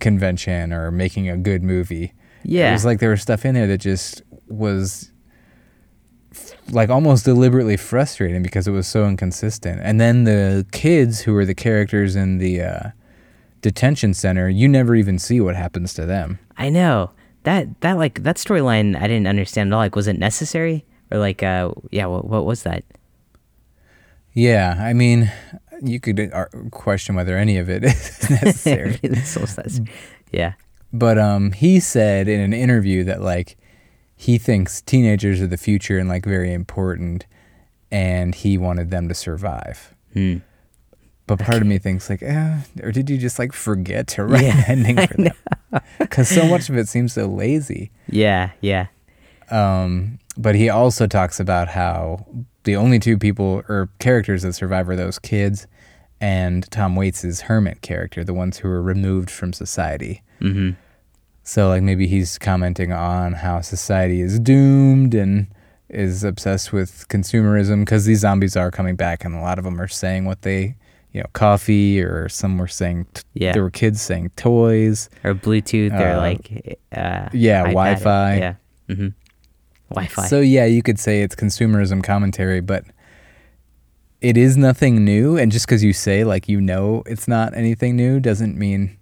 Speaker 1: convention or making a good movie.
Speaker 2: yeah,
Speaker 1: It was like there was stuff in there that just was like almost deliberately frustrating because it was so inconsistent. And then the kids who were the characters in the uh, detention center, you never even see what happens to them.
Speaker 2: I know that that like that storyline I didn't understand at all. Like, was it necessary or like, uh, yeah, what, what was that?
Speaker 1: Yeah, I mean, you could uh, question whether any of it is necessary.
Speaker 2: Was necessary. yeah,
Speaker 1: but um, he said in an interview that like he thinks teenagers are the future and like very important, and he wanted them to survive.
Speaker 2: Hmm.
Speaker 1: But part of me thinks like, eh, or did you just like forget to write
Speaker 2: Yeah,
Speaker 1: an ending for them? Because so much of it seems so lazy.
Speaker 2: yeah, yeah,
Speaker 1: Um, but he also talks about how the only two people or characters that survive are those kids and Tom Waits' hermit character, the ones who are removed from society.
Speaker 2: mm-hmm.
Speaker 1: So like maybe he's commenting on how society is doomed and is obsessed with consumerism because these zombies are coming back and a lot of them are saying what they, you know, coffee or some were saying t-
Speaker 2: Yeah.
Speaker 1: there were kids saying toys.
Speaker 2: or Bluetooth or
Speaker 1: Uh,
Speaker 2: like, uh,
Speaker 1: yeah,
Speaker 2: iPad
Speaker 1: Wi-Fi.
Speaker 2: Yeah, mm-hmm. Wi-Fi.
Speaker 1: So yeah, you could say it's consumerism commentary, but it is nothing new. And just because you say like you know it's not anything new doesn't mean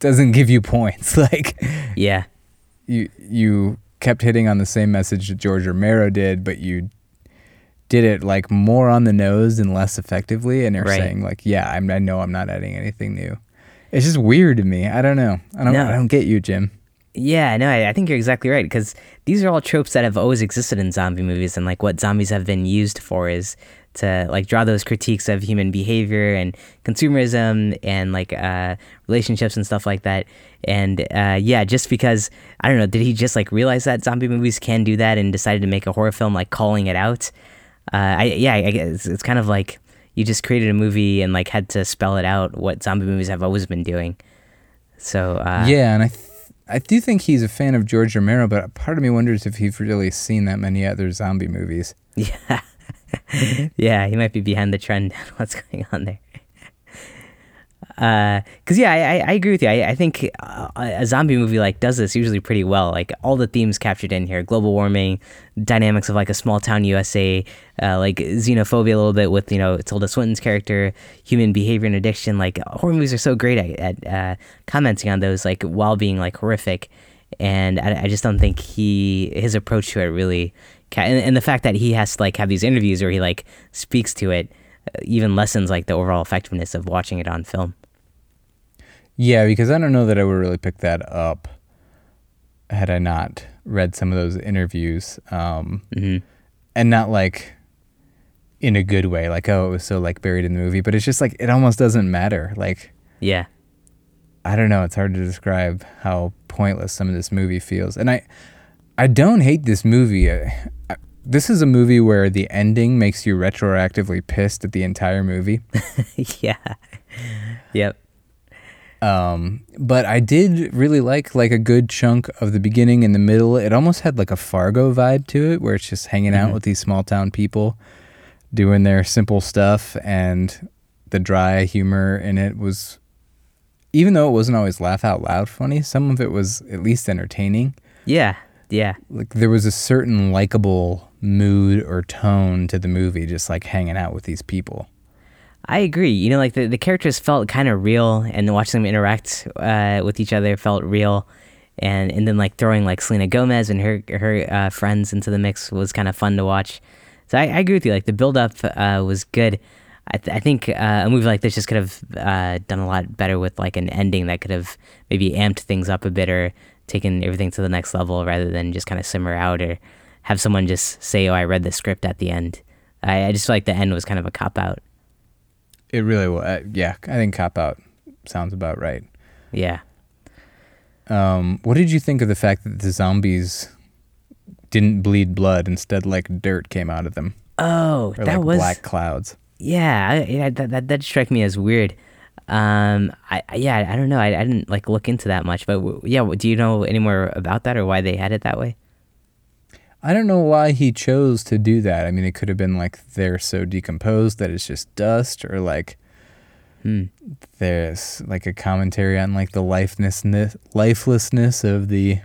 Speaker 1: doesn't give you points. Like
Speaker 2: yeah,
Speaker 1: you you kept hitting on the same message that George Romero did, but you did it like more on the nose and less effectively. And you're
Speaker 2: Right.
Speaker 1: saying like, yeah, I'm, I know I'm not adding anything new. It's just weird to me. I don't know. I don't.
Speaker 2: No.
Speaker 1: I don't get you, Jim.
Speaker 2: Yeah, no, I, I think you're exactly right because these are all tropes that have always existed in zombie movies, and like what zombies have been used for is to like draw those critiques of human behavior and consumerism and like uh, relationships and stuff like that. And uh, yeah, just because I don't know, did he just like realize that zombie movies can do that and decided to make a horror film like calling it out? Uh, I yeah, I guess it's kind of like you just created a movie and like had to spell it out what zombie movies have always been doing. So uh,
Speaker 1: yeah, and I. Th- I do think he's a fan of George Romero, but part of me wonders if he's really seen that many other zombie movies.
Speaker 2: Yeah. yeah, he might be behind the trend. What's going on there? Because uh, yeah, I, I agree with you. I, I think uh, a zombie movie like does this usually pretty well. Like all the themes captured in here: global warming, dynamics of like a small town USA, uh, like xenophobia a little bit with you know Tilda Swinton's character, human behavior and addiction. Like horror movies are so great at, at uh, commenting on those, like while being like horrific. And I, I just don't think he his approach to it really and, and the fact that he has to like have these interviews where he like speaks to it uh, even lessens like the overall effectiveness of watching it on film.
Speaker 1: Yeah, because I don't know that I would really pick that up had I not read some of those interviews, um, mm-hmm. and not like in a good way, like oh, it was so like buried in the movie, but it's just like it almost doesn't matter. Like,
Speaker 2: yeah,
Speaker 1: I don't know. It's hard to describe how pointless some of this movie feels, and I, I don't hate this movie. I, this is a movie where the ending makes you retroactively pissed at the entire movie.
Speaker 2: yeah. Yep.
Speaker 1: Um, but I did really like like a good chunk of the beginning and the middle. It almost had like a Fargo vibe to it, where it's just hanging out mm-hmm. with these small town people, doing their simple stuff, and the dry humor in it was, even though it wasn't always laugh out loud funny, some of it was at least entertaining.
Speaker 2: Yeah, yeah.
Speaker 1: Like there was a certain likable mood or tone to the movie, just like hanging out with these people.
Speaker 2: I agree. You know, like the, the characters felt kind of real, and watching them interact uh, with each other felt real. And and then like throwing like Selena Gomez and her her uh, friends into the mix was kind of fun to watch. So I, I, agree with you. Like the build up uh, was good. I, th- I think uh, a movie like this just could have uh, done a lot better with like an ending that could have maybe amped things up a bit or taken everything to the next level rather than just kind of simmer out or have someone just say, "Oh, I read the script at the end." I, I just feel like the end was kind of a cop out.
Speaker 1: It really was. Uh, yeah, I think cop out sounds about right.
Speaker 2: Yeah.
Speaker 1: Um, what did you think of the fact that the zombies didn't bleed blood, instead, like dirt came out of them?
Speaker 2: Oh,
Speaker 1: or
Speaker 2: that
Speaker 1: like
Speaker 2: was
Speaker 1: black clouds.
Speaker 2: Yeah, I, yeah, that, that that struck me as weird. Um, I yeah, I don't know. I, I didn't like look into that much, but yeah, do you know any more about that or why they had it that way?
Speaker 1: I don't know why he chose to do that. I mean, it could have been like they're so decomposed that it's just dust, or like hmm. there's like a commentary on like the lifelessness lifelessness of the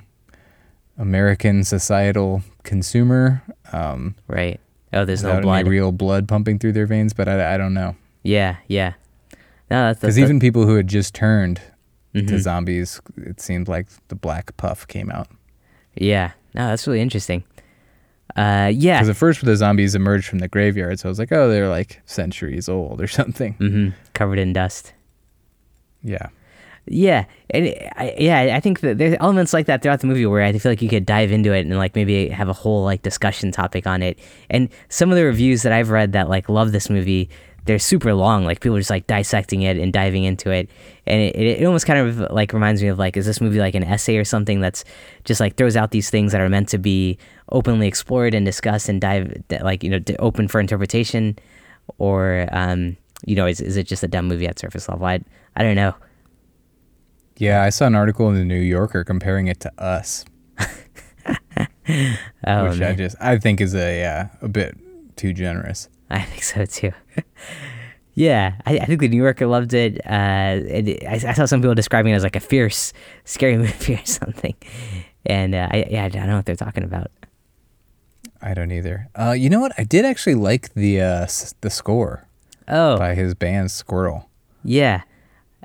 Speaker 1: American societal consumer. Um,
Speaker 2: right. Oh, there's no blood.
Speaker 1: real blood pumping through their veins, but I, I don't know.
Speaker 2: Yeah, yeah. No, that's
Speaker 1: because even people who had just turned mm-hmm. to zombies, it seemed like the black puff came out.
Speaker 2: Yeah, no, that's really interesting. Uh, yeah.
Speaker 1: Because at first, the zombies emerged from the graveyard, so I was like, oh, they're like centuries old or something.
Speaker 2: Mm-hmm. Covered in dust.
Speaker 1: Yeah.
Speaker 2: Yeah, and I, yeah, I think that there's elements like that throughout the movie where I feel like you could dive into it and like maybe have a whole like discussion topic on it. And some of the reviews that I've read that like love this movie, they're super long. Like people are just like dissecting it and diving into it, and it, it almost kind of like reminds me of like, is this movie like an essay or something that's just like throws out these things that are meant to be openly explored and discussed and dive like you know open for interpretation, or um, you know, is is it just a dumb movie at surface level? I I don't know.
Speaker 1: Yeah, I saw an article in the New Yorker comparing it to Us.
Speaker 2: oh,
Speaker 1: which
Speaker 2: man.
Speaker 1: I just I think is a yeah, a bit too generous.
Speaker 2: I think so too. yeah, I, I, think the New Yorker loved it. Uh, it I, I, saw some people describing it as like a fierce, scary movie or something. And uh, I, yeah, I don't know what they're talking about.
Speaker 1: I don't either. Uh, you know what? I did actually like the uh, the score.
Speaker 2: Oh,
Speaker 1: by his band SQÜRL.
Speaker 2: Yeah,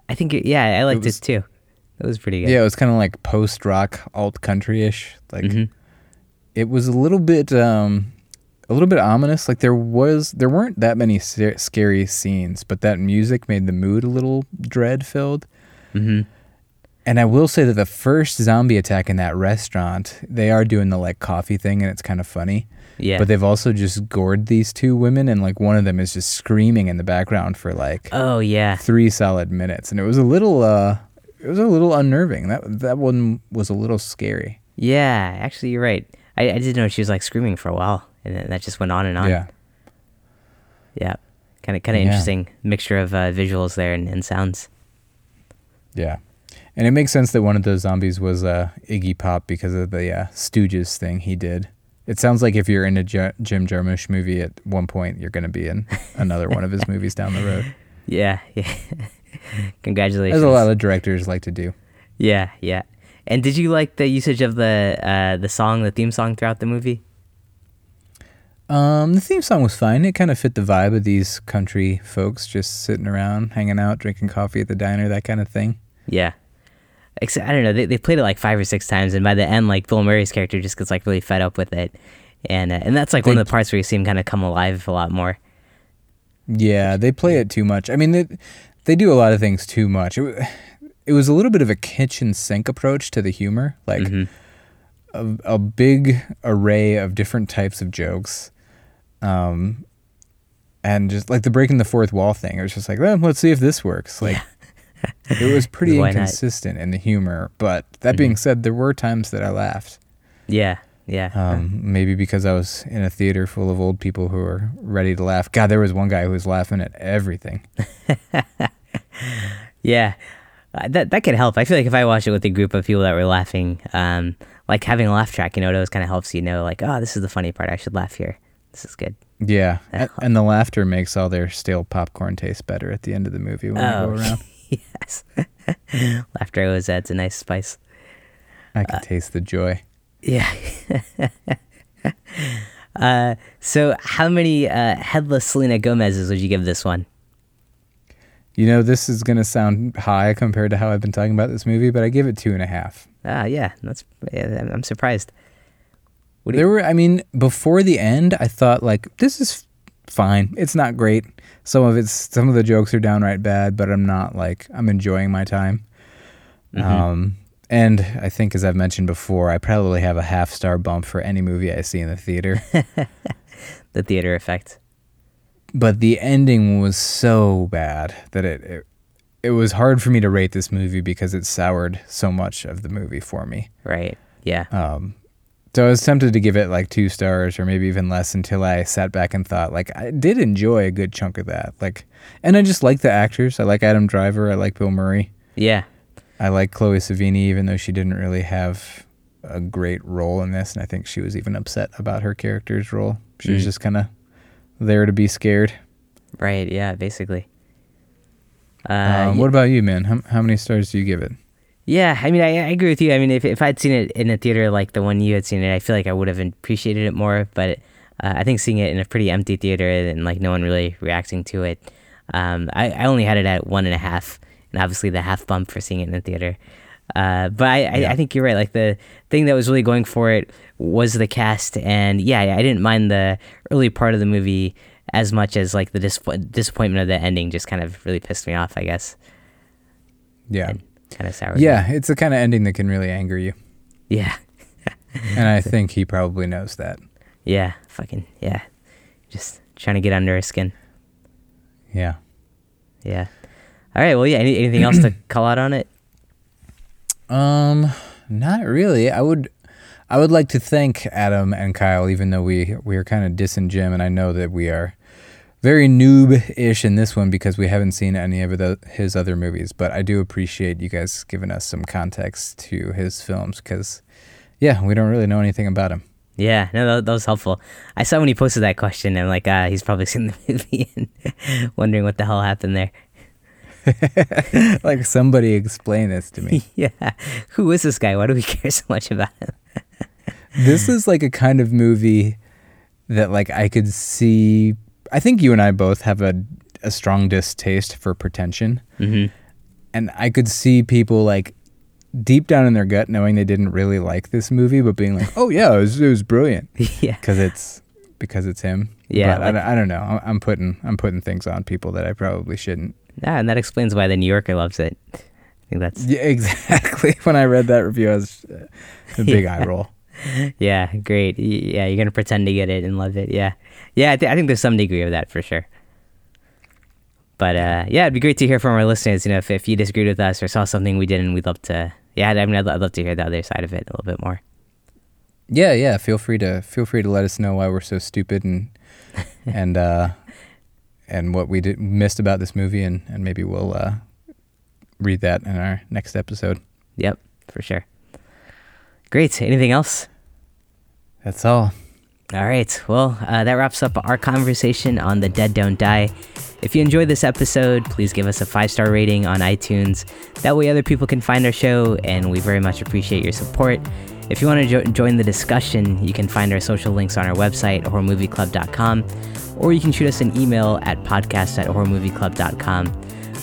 Speaker 2: I think it, yeah, I liked it, was, it too. It was pretty good.
Speaker 1: Yeah, it was kind of like post rock, alt country ish. Like mm-hmm. it was a little bit. Um, a little bit ominous. Like there was, there weren't that many scary scenes, but that music made the mood a little dread filled.
Speaker 2: Mm-hmm.
Speaker 1: And I will say that the first zombie attack in that restaurant, they are doing the like coffee thing and it's kind of funny.
Speaker 2: Yeah.
Speaker 1: But they've also just gored these two women and like one of them is just screaming in the background for like
Speaker 2: oh yeah.
Speaker 1: three solid minutes. And it was a little uh it was a little unnerving. That that one was a little scary.
Speaker 2: Yeah, actually, you're right. I, I didn't know she was like screaming for a while, and then that just went on and on.
Speaker 1: Yeah.
Speaker 2: yeah, kind of kind of
Speaker 1: Yeah.
Speaker 2: interesting mixture of uh, visuals there and, and sounds.
Speaker 1: Yeah. And it makes sense that one of those zombies was uh, Iggy Pop because of the uh, Stooges thing he did. It sounds like if you're in a J- Jim Jarmusch movie at one point, you're going to be in another one of his movies down the road.
Speaker 2: Yeah, yeah. Congratulations.
Speaker 1: As a lot of directors like to do.
Speaker 2: Yeah, yeah. And did you like the usage of the uh, the song, the theme song throughout the movie?
Speaker 1: Um, the theme song was fine. It kind of fit the vibe of these country folks just sitting around, hanging out, drinking coffee at the diner, that kind of thing.
Speaker 2: Yeah. Except I don't know. They they played it like five or six times, and by the end, like Bill Murray's character just gets like really fed up with it, and uh, and that's like one of the parts where you see him kind of come alive a lot more.
Speaker 1: Yeah, they play it too much. I mean, they, they do a lot of things too much. It, it was a little bit of a kitchen sink approach to the humor, like
Speaker 2: Mhm.
Speaker 1: a, a big array of different types of jokes. Um, and just like the breaking the fourth wall thing, it was just like, well, let's see if this works. Like, it was pretty
Speaker 2: Why not?
Speaker 1: inconsistent in the humor. But that being said, there were times that I laughed.
Speaker 2: Yeah, yeah.
Speaker 1: Um, maybe because I was in a theater full of old people who were ready to laugh. God, there was one guy who was laughing at everything.
Speaker 2: Yeah, uh, that that could help. I feel like if I watched it with a group of people that were laughing, um, like having a laugh track, you know, it always kind of helps you know, like, oh, this is the funny part. I should laugh here. This is good.
Speaker 1: Yeah, and, and the laughter makes all their stale popcorn taste better at the end of the movie when
Speaker 2: Oh.
Speaker 1: we go around.
Speaker 2: yes, laughter always adds a nice spice.
Speaker 1: I can taste the joy.
Speaker 2: Yeah. uh, so how many uh, headless Selena Gomez's would you give this one?
Speaker 1: You know, this is gonna sound high compared to how I've been talking about this movie, but I give it two and a half.
Speaker 2: Ah, yeah, that's. I'm surprised. What do you-
Speaker 1: There were, I mean, before the end, I thought like this is fine. It's not great. Some of it's, some of the jokes are downright bad, but I'm not like I'm enjoying my time. Um, and I think, as I've mentioned before, I probably have a half star bump for any movie I see in the theater.
Speaker 2: The theater effect.
Speaker 1: but the ending was so bad that it, it it was hard for me to rate this movie because it soured so much of the movie for me.
Speaker 2: Right. Yeah.
Speaker 1: Um, so I was tempted to give it like two stars or maybe even less until I sat back and thought like I did enjoy a good chunk of that. Like, and I just like the actors. I like Adam Driver. I like Bill Murray.
Speaker 2: Yeah.
Speaker 1: I like Chloe Sevigny, even though she didn't really have a great role in this, and I think she was even upset about her character's role. She was
Speaker 2: Mm.
Speaker 1: just kind of there to be scared.
Speaker 2: Right. Yeah. Basically. Uh,
Speaker 1: um, what about you, man? How, how many stars do you give it?
Speaker 2: Yeah, I mean, I, I agree with you. I mean, if if I'd seen it in a theater like the one you had seen it, I feel like I would have appreciated it more. But uh, I think seeing it in a pretty empty theater and like no one really reacting to it, um, I, I only had it at one and a half, and obviously the half bump for seeing it in the theater. Uh, but I, I,
Speaker 1: Yeah.
Speaker 2: I think you're right. Like the thing that was really going for it was the cast, and yeah, I didn't mind the early part of the movie as much as like the disappoint- disappointment of the ending just kind of really pissed me off. I guess
Speaker 1: Yeah.
Speaker 2: Kind of sour.
Speaker 1: Yeah, it's the kind of ending that can really anger you.
Speaker 2: yeah.
Speaker 1: And I think he probably knows that.
Speaker 2: Yeah, fucking yeah. Just trying to get under his skin.
Speaker 1: Yeah.
Speaker 2: Yeah. All right. Well, yeah. Any, anything else to call out on it?
Speaker 1: Um, not really. I would, I would like to thank Adam and Kyle, even though we we are kind of dissing Jim, and I know that we are very noob-ish in this one because we haven't seen any of the, his other movies. But I do appreciate you guys giving us some context to his films because, yeah, we don't really know anything about him.
Speaker 2: Yeah. No, that, that was helpful. I saw when he posted that question, and like, uh, he's probably seen the movie and wondering what the hell happened there.
Speaker 1: like somebody explain this to me.
Speaker 2: yeah. Who is this guy? Why do we care so much about him?
Speaker 1: this is like a kind of movie that like I could see I think you and I both have a a strong distaste for pretension
Speaker 2: Mm-hmm.
Speaker 1: and I could see people like deep down in their gut knowing they didn't really like this movie but being like, "Oh yeah, it was, it was brilliant."
Speaker 2: yeah.
Speaker 1: Cuz it's because it's him.
Speaker 2: Yeah,
Speaker 1: But I
Speaker 2: like-
Speaker 1: don't- I, don't know. I'm- I'm putting I'm putting things on people that I probably shouldn't.
Speaker 2: Yeah, and that explains why the New Yorker loves it. I think that's
Speaker 1: Yeah, exactly. When I read that review, I was uh, a big eye roll.
Speaker 2: yeah, great. Yeah, you're gonna pretend to get it and love it. Yeah, yeah. I, th- I think there's some degree of that for sure. But uh, yeah, it'd be great to hear from our listeners. You know, if, if you disagreed with us or saw something we did, and we'd love to. Yeah, I mean, I'd, I'd love to hear the other side of it a little bit more.
Speaker 1: Yeah, yeah. Feel free to feel free to let us know why we're so stupid and and uh, and what we did, missed about this movie, and and maybe we'll uh, read that in our next episode.
Speaker 2: Yep, for sure. Great. Anything else?
Speaker 1: That's all.
Speaker 2: All right. Well, uh, that wraps up our conversation on The Dead Don't Die. If you enjoyed this episode, please give us a five star rating on iTunes. That way, other people can find our show, and we very much appreciate your support. If you want to jo- join the discussion, you can find our social links on our website, horrormovieclub.com, or you can shoot us an email at podcast at horrormovieclub.com.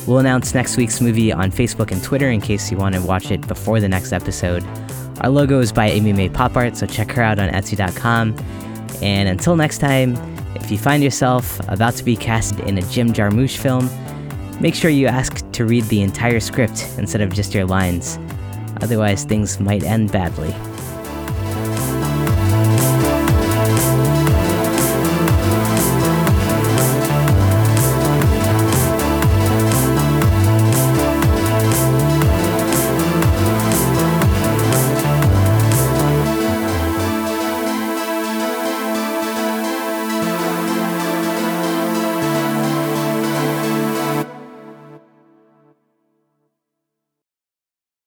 Speaker 2: We'll announce next week's movie on Facebook and Twitter in case you want to watch it before the next episode. Our logo is by Amy May Pop Art, so check her out on Etsy.com. And until next time, if you find yourself about to be cast in a Jim Jarmusch film, make sure you ask to read the entire script instead of just your lines. Otherwise, things might end badly.